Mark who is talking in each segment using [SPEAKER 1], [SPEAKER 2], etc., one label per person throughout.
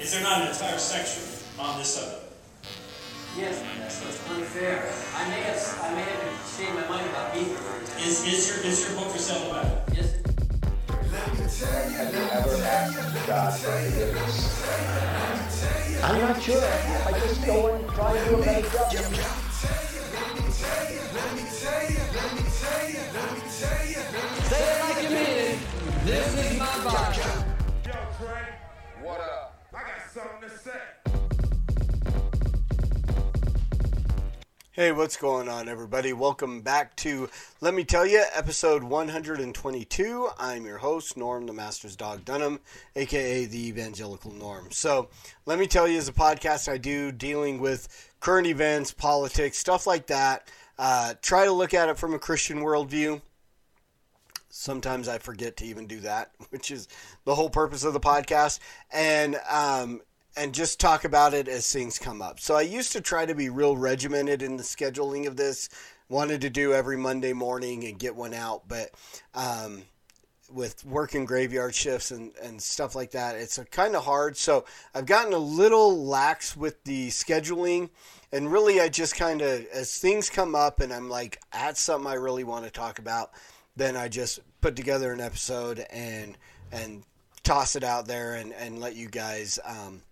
[SPEAKER 1] Is there not an entire section on this subject?
[SPEAKER 2] Yes, so it's unfair. I may have, I may have changed my mind about beef.
[SPEAKER 1] Is, is your is your book for sale in the back?
[SPEAKER 2] Yes.
[SPEAKER 3] Have you ever asked God for forgiveness?
[SPEAKER 4] I'm not sure. I just go and try to do a better job.
[SPEAKER 5] Let me tell you. Let me tell you. Let me
[SPEAKER 6] tell you.
[SPEAKER 3] Let me
[SPEAKER 6] tell you. Say it like you mean it. This is my Bible.
[SPEAKER 7] Hey, what's going on, everybody? Welcome back to Let Me Tell You, episode 122. I'm your host, Norm the Master's Dog Dunham, aka the Evangelical Norm. So, Let Me Tell You is a podcast I do dealing with current events, politics, stuff like that. Uh, try to look at it from a Christian worldview. Sometimes I forget to even do that, which is the whole purpose of the podcast. And um, and just talk about it as things come up. So I used to try to be real regimented in the scheduling of this. Wanted to do every Monday morning and get one out, but um, with working graveyard shifts and, and stuff like that, it's kind of hard. So I've gotten a little lax with the scheduling. And really, I just kind of, as things come up and I'm like, that's something I really want to talk about, then I just put together an episode and and toss it out there and, and let you guys um,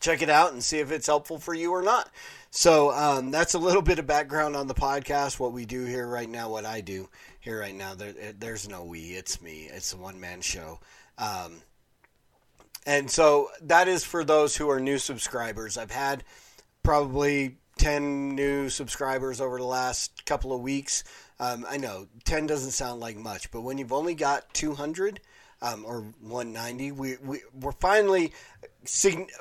[SPEAKER 7] check it out and see if it's helpful for you or not. So um, that's a little bit of background on the podcast, what we do here right now, what I do here right now. There, there's no we, it's me. It's a one man show. Um, and so that is for those who are new subscribers. I've had probably 10 new subscribers over the last couple of weeks. Um, I know 10 doesn't sound like much, but when you've only got 200 um, or 190, we, we, we're finally,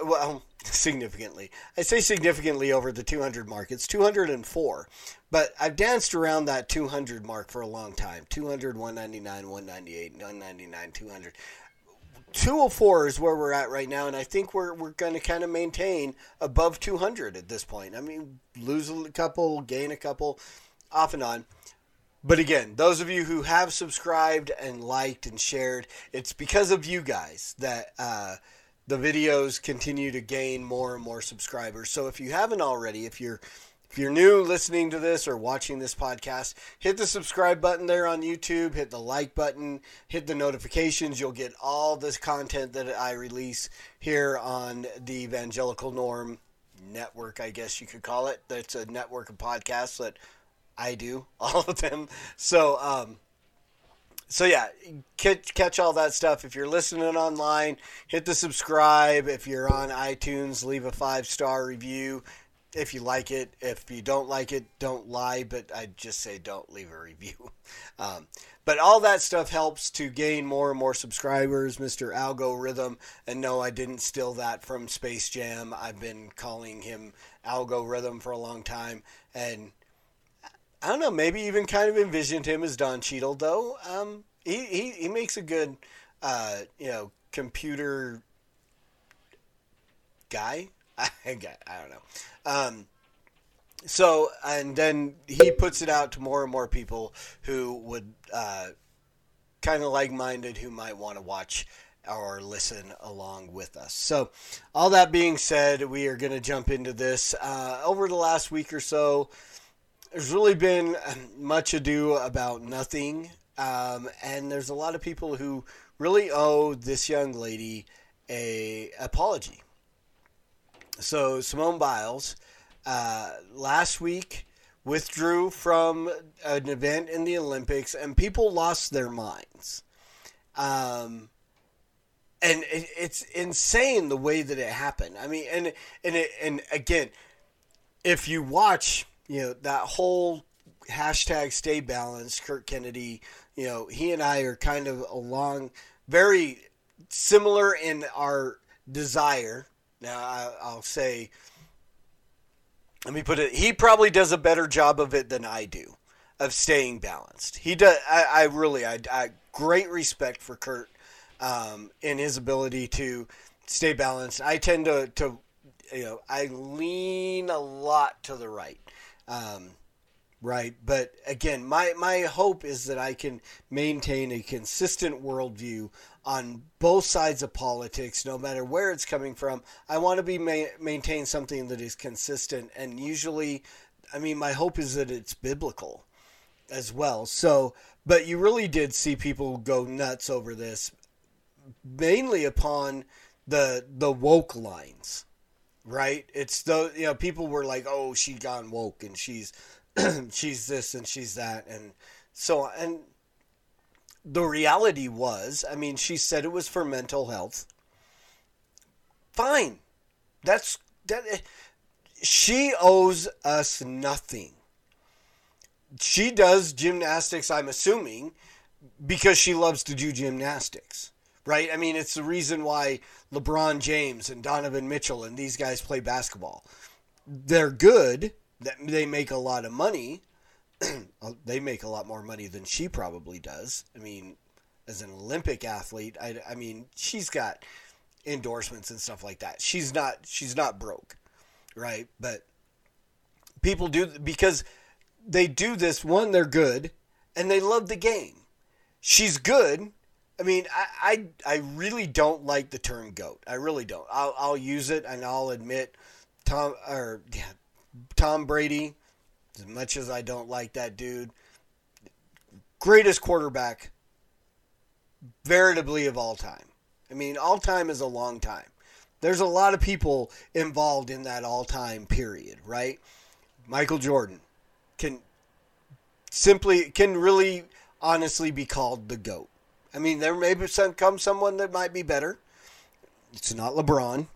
[SPEAKER 7] well, significantly. I say significantly over the 200 mark. It's 204. But I've danced around that 200 mark for a long time 200, 199, 198, 199, 200. 204 is where we're at right now, and I think we're we're going to kind of maintain above 200 at this point. I mean, lose a couple, gain a couple, off and on. But again, those of you who have subscribed and liked and shared, it's because of you guys that uh, the videos continue to gain more and more subscribers. So if you haven't already, if you're if you're new listening to this or watching this podcast, hit the subscribe button there on YouTube, hit the like button, hit the notifications. You'll get all this content that I release here on the Evangelical Norm network, I guess you could call it. That's a network of podcasts that I do, all of them. So, um, so yeah, catch, catch all that stuff. If you're listening online, hit the subscribe. If you're on iTunes, leave a five star review if you like it. If you don't like it, don't lie, but I just say don't leave a review. Um, but all that stuff helps to gain more and more subscribers, Mr. Algo Rhythm. And no, I didn't steal that from Space Jam. I've been calling him Algo Rhythm for a long time. And I don't know, maybe even kind of envisioned him as Don Cheadle, though. Um, he, he, he makes a good, uh, you know, computer guy. I, I don't know. Um, so, and then he puts it out to more and more people who would uh, kind of like minded who might want to watch or listen along with us. So, all that being said, we are going to jump into this. Uh, over the last week or so, there's really been much ado about nothing. Um, and there's a lot of people who really owe this young lady a apology. So Simone Biles uh, last week withdrew from an event in the Olympics, and people lost their minds. Um, and it, it's insane the way that it happened. I mean, and and it, and again, if you watch, you know that whole hashtag Stay Balanced, Kurt Kennedy, you know, he and I are kind of along, very similar in our desire now, I, I'll say, let me put it, he probably does a better job of it than I do, of staying balanced. He does, I, I really, I, I great respect for Kurt um, in his ability to stay balanced. I tend to, to, you know, I lean a lot to the right. Um, right? But again, my my hope is that I can maintain a consistent worldview on both sides of politics, no matter where it's coming from. I want to be ma- maintain something that is consistent, and usually, I mean, my hope is that it's biblical as well. So, but you really did see people go nuts over this, mainly upon the the woke lines, right? It's the you know people were like, oh, she gone woke and she's she's this and she's that and so and the reality was, I mean, she said it was for mental health. Fine, that's that. Eh, she owes us nothing. She does gymnastics, I'm assuming, because she loves to do gymnastics, right? I mean, it's the reason why LeBron James and Donovan Mitchell and these guys play basketball. They're good, that they make a lot of money. Oh, they make a lot more money than she probably does. I mean, as an Olympic athlete, I, I mean, she's got endorsements and stuff like that. She's not she's not broke, right? But people do because they do this. One, they're good, and they love the game. She's good. I mean, I, I, I really don't like the term goat. I really don't. I'll, I'll use it, and I'll admit, Tom or yeah, Tom Brady. As much as I don't like that dude, greatest quarterback, veritably of all time. I mean, all time is a long time. There's a lot of people involved in that all time period, right? Michael Jordan can simply can really honestly be called the goat. I mean, there may be some, come someone that might be better. It's not LeBron.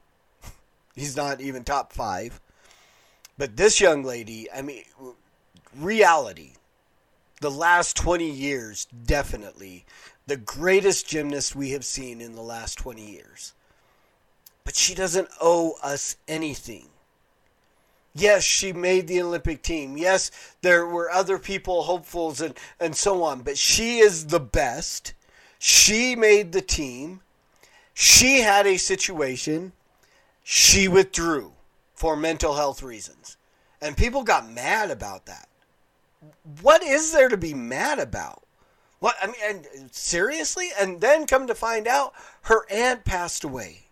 [SPEAKER 7] He's not even top five. But this young lady, I mean, reality. The last 20 years, definitely the greatest gymnast we have seen in the last 20 years. But she doesn't owe us anything. Yes, she made the Olympic team. Yes, there were other people, hopefuls, and, and so on. But she is the best. She made the team. She had a situation. She withdrew for mental health reasons. And people got mad about that. What is there to be mad about? What I mean, and seriously, and then come to find out, her aunt passed away.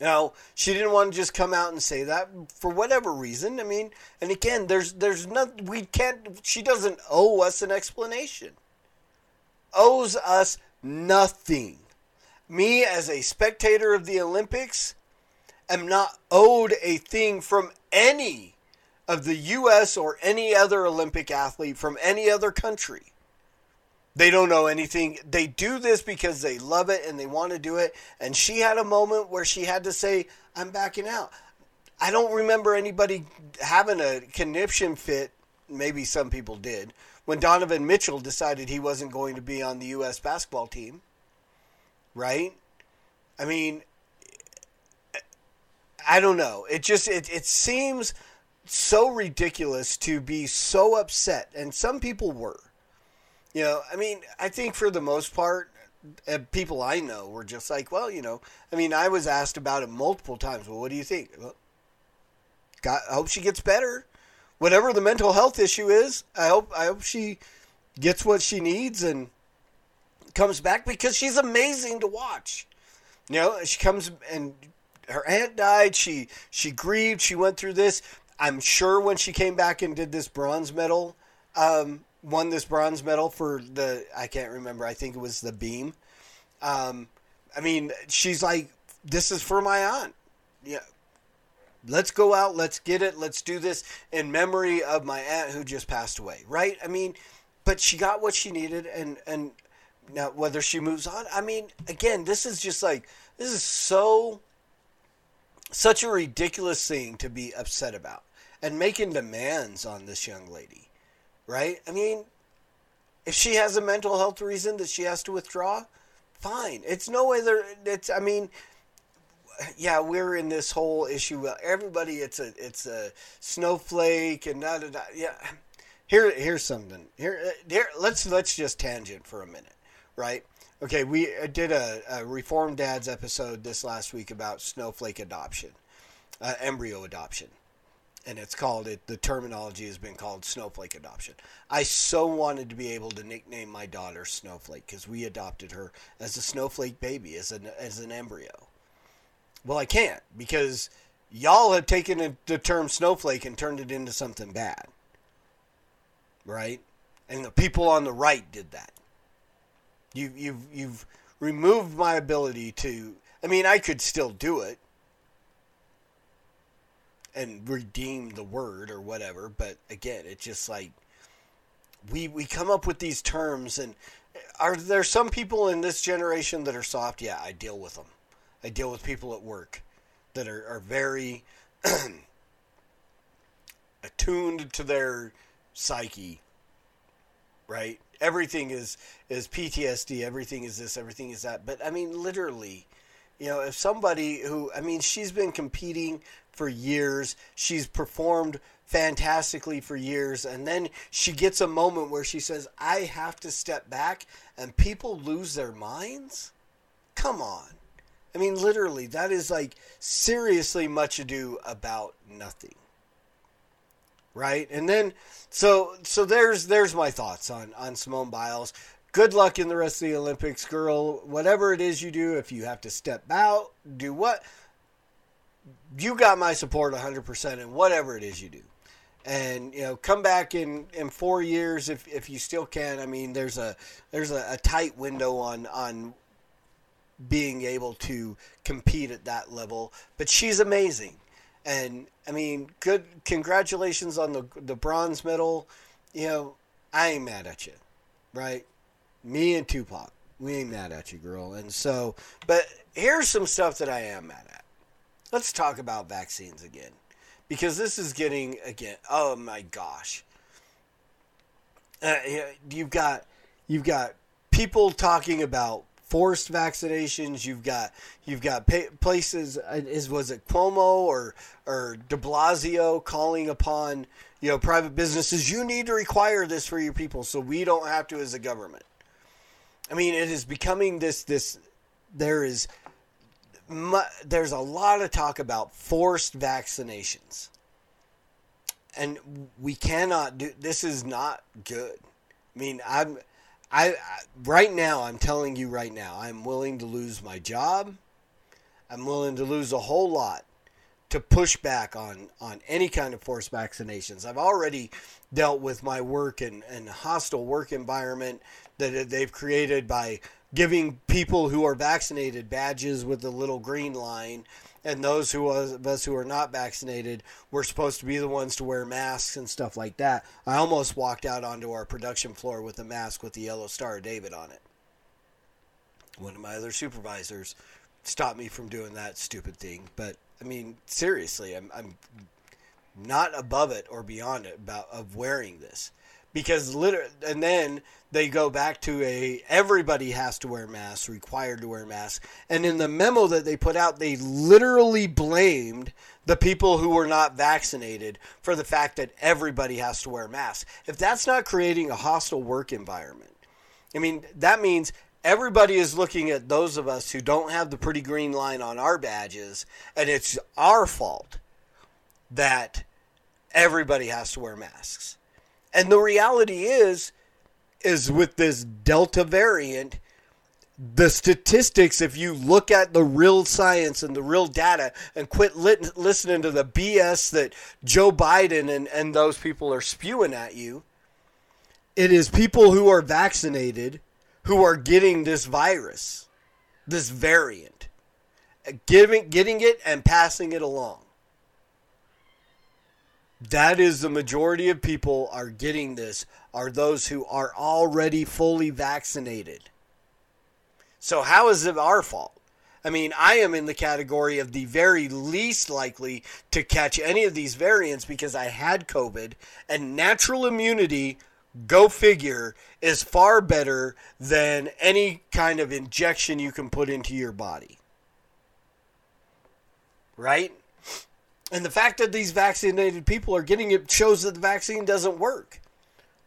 [SPEAKER 7] Now she didn't want to just come out and say that for whatever reason. I mean, and again, there's there's not we can't. She doesn't owe us an explanation. Owes us nothing. Me as a spectator of the Olympics, am not owed a thing from any of the U.S. or any other Olympic athlete from any other country. They don't know anything. They do this because they love it and they want to do it. And she had a moment where she had to say, I'm backing out. I don't remember anybody having a conniption fit. Maybe some people did. When Donovan Mitchell decided he wasn't going to be on the U.S. basketball team. Right? I mean, I don't know. It just it, it seems so ridiculous to be so upset, and some people were. You know, I mean, I think for the most part, uh, people I know were just like, well, you know, I mean, I was asked about it multiple times. Well, what do you think? Well, God, I hope she gets better. Whatever the mental health issue is, I hope I hope she gets what she needs and comes back because she's amazing to watch. You know, she comes and her aunt died. She she grieved. She went through this. I'm sure when she came back and did this bronze medal, um, won this bronze medal for the I can't remember. I think it was the beam. Um, I mean, she's like, this is for my aunt. Yeah. Let's go out. Let's get it. Let's do this in memory of my aunt who just passed away. Right? I mean, but she got what she needed, and and now whether she moves on, I mean, again, this is just like this is so such a ridiculous thing to be upset about and making demands on this young lady, right? I mean, if she has a mental health reason that she has to withdraw, fine. It's no way there. It's. I mean, yeah, we're in this whole issue. Everybody, it's a it's a snowflake and da da da. Yeah. Here, here's something. Here, here. Let's let's just tangent for a minute, right? Okay, we did a, a Reformed Dads episode this last week about snowflake adoption, uh, embryo adoption, and it's called it. The terminology has been called snowflake adoption. I so wanted to be able to nickname my daughter Snowflake because we adopted her as a snowflake baby, as an as an embryo. Well, I can't because y'all have taken the term snowflake and turned it into something bad, right? And the people on the right did that. You you've you've removed my ability to. I mean, I could still do it and redeem the word or whatever, but again, it's just like we we come up with these terms and are there some people in this generation that are soft? Yeah, I deal with them. I deal with people at work that are, are very attuned to their psyche, right? Everything is is PTSD. Everything is this. Everything is that. But I mean, literally, you know, if somebody who I mean, she's been competing for years. She's performed fantastically for years, and then she gets a moment where she says, "I have to step back," and people lose their minds. Come on. I mean, literally, that is like seriously much ado about nothing right? And then so so there's there's my thoughts on on Simone Biles. Good luck in the rest of the Olympics, girl. Whatever it is you do, if you have to step out, do what you got my support 100% in whatever it is you do. And you know, come back in, in four years if, if you still can. I mean, there's a there's a, a tight window on on being able to compete at that level. But she's amazing. And I mean, good congratulations on the the bronze medal. You know, I ain't mad at you, right? Me and Tupac, we ain't mad at you, girl. And so, but here's some stuff that I am mad at. Let's talk about vaccines again, because this is getting again. Oh my gosh, uh, you've got you've got people talking about forced vaccinations. You've got you've got places uh, is was it Cuomo or or De Blasio calling upon you know private businesses. You need to require this for your people, so we don't have to as a government. I mean, it is becoming this this. There is there's a lot of talk about forced vaccinations, and we cannot do. This is not good. I mean, I'm I, I right now I'm telling you right now I'm willing to lose my job. I'm willing to lose a whole lot to push back on on any kind of forced vaccinations. I've already dealt with my work and and hostile work environment that they've created by giving people who are vaccinated badges with the little green line and those who of us who are not vaccinated were supposed to be the ones to wear masks and stuff like that. I almost walked out onto our production floor with a mask with the yellow star David on it. One of my other supervisors stopped me from doing that stupid thing, but I mean seriously, I'm I'm not above it or beyond it about of wearing this because literally, and then they go back to a everybody has to wear masks, required to wear masks. And in the memo that they put out, they literally blamed the people who were not vaccinated for the fact that everybody has to wear masks. If that's not creating a hostile work environment, I mean, that means everybody is looking at those of us who don't have the pretty green line on our badges, and it's our fault that everybody has to wear masks. And the reality is, is with this Delta variant, the statistics, if you look at the real science and the real data and quit lit- listening to the BS that Joe Biden and, and those people are spewing at you, it is people who are vaccinated who are getting this virus, this variant, giving, getting it and passing it along. That is the majority of people are getting this are those who are already fully vaccinated. So how is it our fault? I mean, I am in the category of the very least likely to catch any of these variants because I had COVID and natural immunity, go figure, is far better than any kind of injection you can put into your body. Right? And the fact that these vaccinated people are getting it shows that the vaccine doesn't work.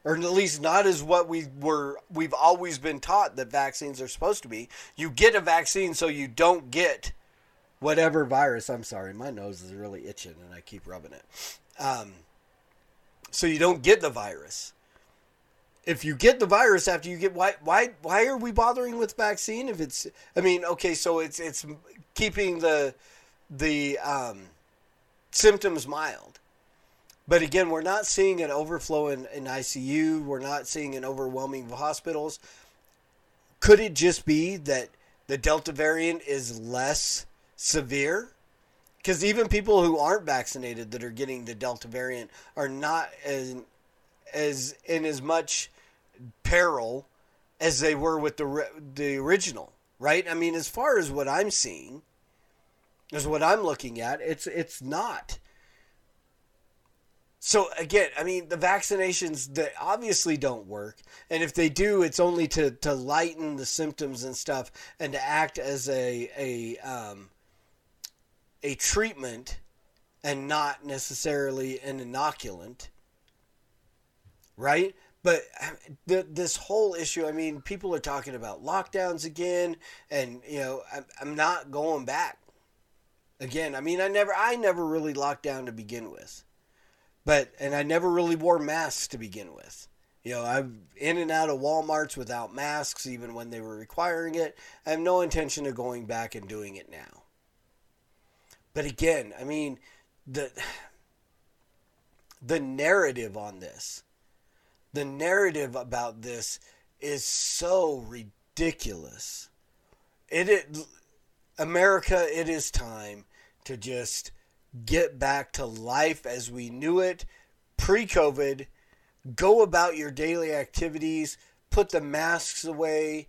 [SPEAKER 7] Or at least not as what we were we've always been taught that vaccines are supposed to be. You get a vaccine so you don't get whatever virus. I'm sorry, my nose is really itching and I keep rubbing it. um, so you don't get the virus. If you get the virus after you get why why why are we bothering with vaccine if it's I mean okay so it's it's keeping the the um, symptoms mild. But again, we're not seeing an overflow in, in ICU. We're not seeing an overwhelming of hospitals. Could it just be that the Delta variant is less severe? Because even people who aren't vaccinated that are getting the Delta variant are not as as in as much peril as they were with the the original, right? I mean, as far as what I'm seeing, is what I'm looking at. It's it's not. So again, I mean, the vaccinations that obviously don't work, and if they do, it's only to, to lighten the symptoms and stuff, and to act as a a um, a treatment, and not necessarily an inoculant, right? But the, this whole issue, I mean, people are talking about lockdowns again, and you know, I'm, I'm not going back. Again, I mean, I never, I never really locked down to begin with but and I never really wore masks to begin with. You know, I'm in and out of WalMarts without masks, even when they were requiring it. I have no intention of going back and doing it now. But again, I mean, the the narrative on this, the narrative about this is so ridiculous. It, it America, it is time to just get back to life as we knew it pre COVID. Go about your daily activities, put the masks away.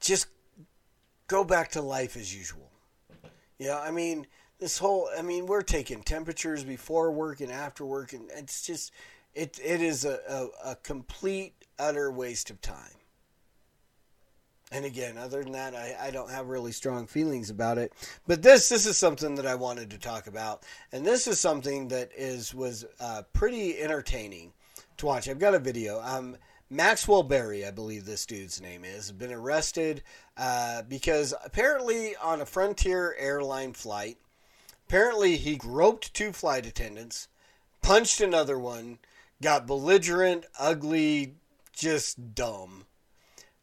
[SPEAKER 7] Just go back to life as usual. Yeah, I mean, this whole, I mean, we're taking temperatures before work and after work, and it's just, it, it is a, a, a complete, utter waste of time. And again, other than that, I, I don't have really strong feelings about it. But this this is something that I wanted to talk about, and this is something that is was uh, pretty entertaining to watch. I've got a video. Um, Maxwell Berry, I believe this dude's name is, been arrested uh, because apparently on a Frontier airline flight, apparently he groped two flight attendants, punched another one, got belligerent, ugly, just dumb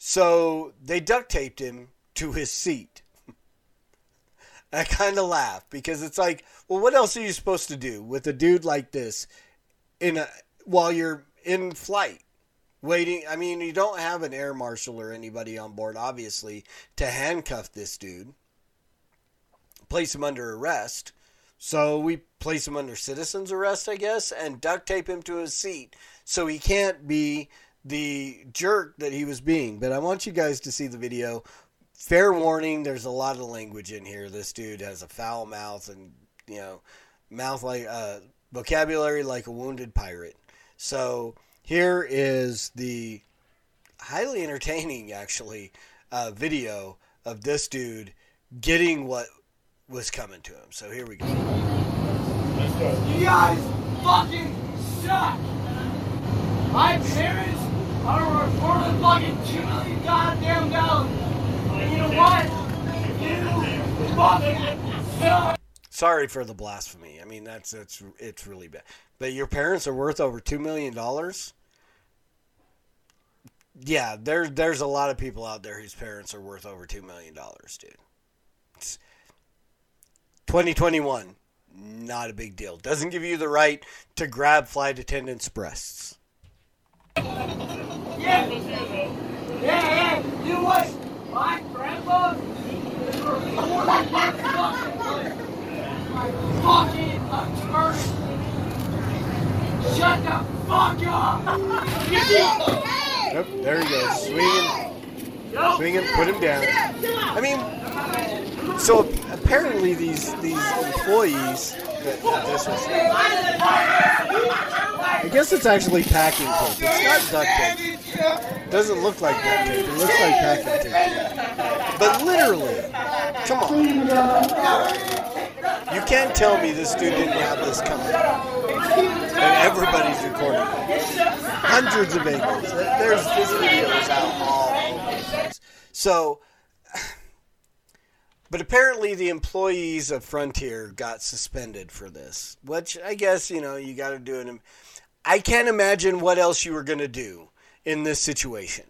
[SPEAKER 7] so they duct taped him to his seat. I kind of laugh because it's like, well, what else are you supposed to do with a dude like this in a while you're in flight? Waiting, I mean, you don't have an air marshal or anybody on board, obviously, to handcuff this dude, place him under arrest. So we place him under citizen's arrest, I guess, and duct tape him to his seat so he can't be the jerk that he was being. But I want you guys to see the video. Fair warning, there's a lot of language in here. This dude has a foul mouth and, you know, mouth like uh, vocabulary like a wounded pirate. So here is the highly entertaining, actually, uh, video of this dude getting what was coming to him. So here we go.
[SPEAKER 8] You guys fucking suck! My parents reported fucking two million goddamn. And you know what? You fucking!
[SPEAKER 7] Sorry for the blasphemy. I mean, that's that's it's really bad. But your parents are worth over two million dollars. Yeah, there's there's a lot of people out there whose parents are worth over two million dollars, dude. It's 2021, not a big deal. Doesn't give you the right to grab flight attendants' breasts.
[SPEAKER 8] Yeah, yeah. You what? My grandpa fucking attorney. Shut the fuck up!
[SPEAKER 7] Yep, there he goes, swinging, swinging, put him down. I mean, so apparently these these employees. I guess it's actually packing tape. It's not duct tape. It Doesn't look like duct tape. It looks like packing tape. But literally, come on. You can't tell me this dude didn't have this coming. And everybody's recording. Hundreds of angles. There's this video out all over the place. So But apparently, the employees of Frontier got suspended for this, which I guess you know you got to do it. I can't imagine what else you were going to do in this situation.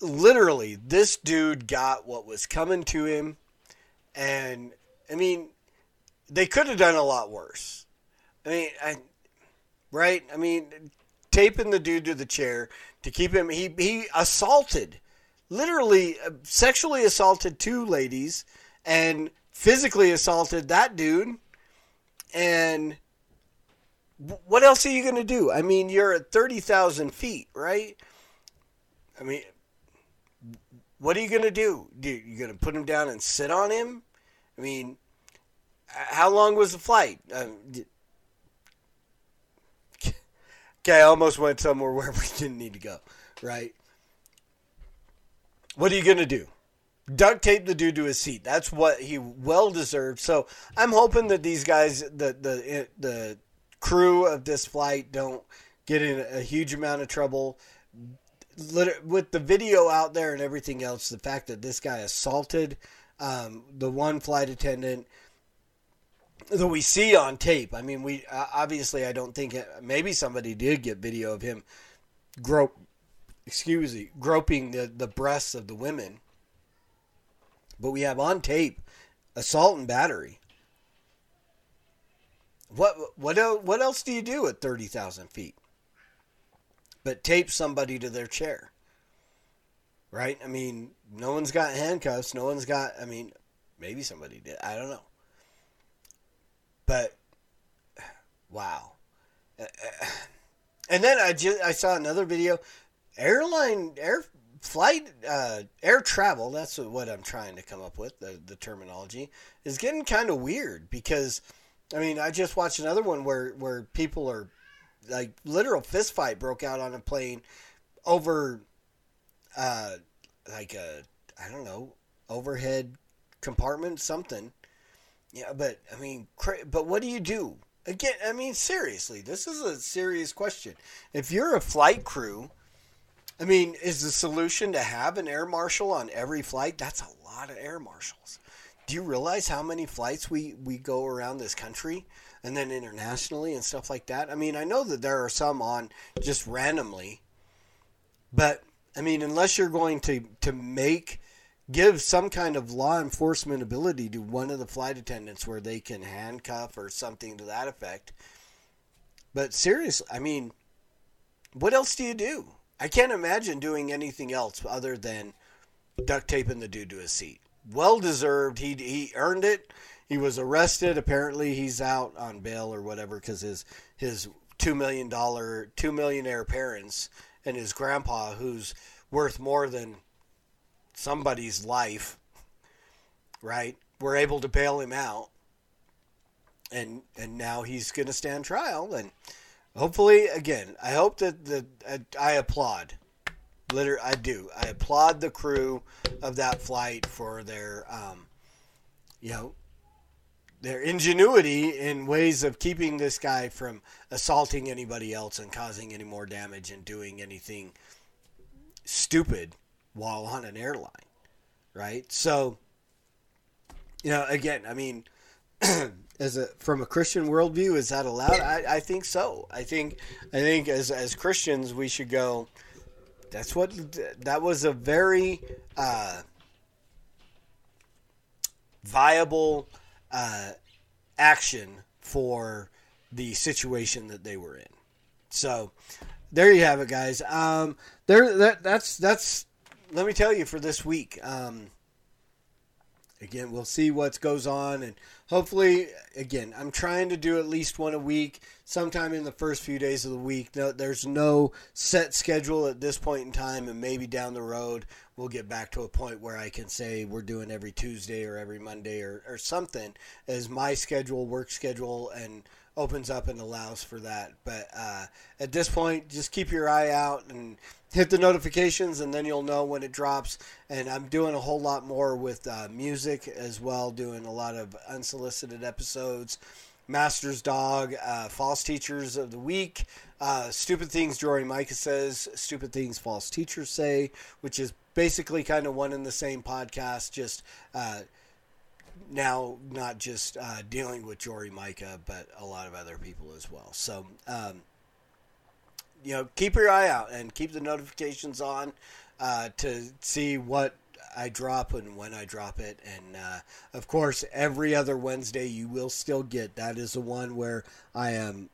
[SPEAKER 7] Literally, this dude got what was coming to him, and I mean, they could have done a lot worse. I mean, I, right? I mean, taping the dude to the chair to keep him. He he assaulted, literally uh, sexually assaulted two ladies, and physically assaulted that dude. And what else are you going to do? I mean, you're at thirty thousand feet, right? I mean, what are you going to do? do you going to put him down and sit on him? I mean, how long was the flight? Um, okay, I almost went somewhere where we didn't need to go, right? What are you going to do? Duct tape the dude to his seat. That's what he well deserved. So I'm hoping that these guys, the the the crew of this flight, don't get in a huge amount of trouble. With the video out there and everything else, the fact that this guy assaulted um, the one flight attendant that we see on tape. I mean, we uh, obviously I don't think it, maybe somebody did get video of him grope, excuse me, groping the the breasts of the women. But we have on tape assault and battery. What what what else do you do at thirty thousand feet? But tape somebody to their chair. Right? I mean, no one's got handcuffs. No one's got. I mean, maybe somebody did. I don't know. But wow. And then I just I saw another video. Airline air flight uh, air travel. That's what I'm trying to come up with. The the terminology is getting kind of weird because I mean I just watched another one where where people are like literal fist fight broke out on a plane over uh like a I don't know overhead compartment something yeah, but I mean, cra- but what do you do? Again, I mean, seriously, this is a serious question. If you're a flight crew, I mean, is the solution to have an air marshal on every flight? That's a lot of air marshals. Do you realize how many flights we, we go around this country and then internationally and stuff like that? I mean, I know that there are some on just randomly, but I mean, unless you're going to, to make give some kind of law enforcement ability to one of the flight attendants where they can handcuff or something to that effect. But seriously, I mean, what else do you do? I can't imagine doing anything else other than duct taping the dude to his seat. Well deserved. He he earned it. He was arrested. Apparently, he's out on bail or whatever because his his two million dollar two millionaire parents and his grandpa, who's worth more than somebody's life, right? We're able to bail him out, and and now he's going to stand trial, and hopefully, again, I hope that the I, I applaud, liter I do, I applaud the crew of that flight for their, um, you know. Their ingenuity in ways of keeping this guy from assaulting anybody else and causing any more damage and doing anything stupid while on an airline, right? So, you know, again, I mean, as a from a Christian worldview, is that allowed? I, I think so. I think I think as as Christians, we should go. That's what that was a very uh, viable uh, action for the situation that they were in. So there you have it, guys. Um, there that that's that's let me tell you for this week. Um, again, we'll see what goes on, and hopefully, again, I'm trying to do at least one a week, sometime in the first few days of the week. No, there's no set schedule at this point in time, and maybe down the road we'll get back to a point where I can say we're doing every Tuesday or every Monday or, or something as my schedule, work schedule, and opens up and allows for that. But uh, at this point, just keep your eye out and hit the notifications, and then you'll know when it drops. And I'm doing a whole lot more with uh, music as well, doing a lot of unsolicited episodes. Master's Dog, uh, False Teachers of the Week, uh, Stupid Things Jory Micah says, Stupid Things False Teachers Say, which is basically kind of one and the same podcast, just uh, now not just uh, dealing with Jory Micah, but a lot of other people as well. So, um, you know, keep your eye out and keep the notifications on uh, to see what I drop and when I drop it. And uh, of course, every other Wednesday you will still get. That is the one where I am,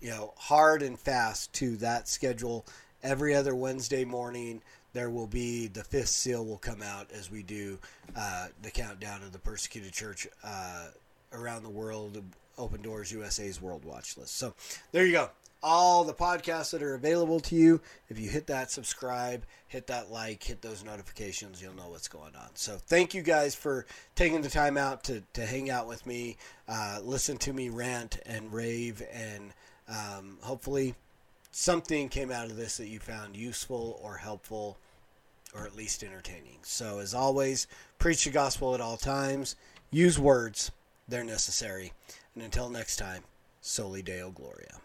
[SPEAKER 7] you know, hard and fast to that schedule. Every other Wednesday morning, there will be the fifth seal will come out as we do uh, the countdown of the persecuted church uh, around the world, Open Doors USA's World Watch List. So there you go all the podcasts that are available to you. If you hit that subscribe, hit that like, hit those notifications, you'll know what's going on. So thank you guys for taking the time out to, to hang out with me, uh, listen to me rant and rave, and um, hopefully something came out of this that you found useful or helpful or at least entertaining. So as always, preach the gospel at all times, use words, they're necessary. And until next time, Soli Deo Gloria.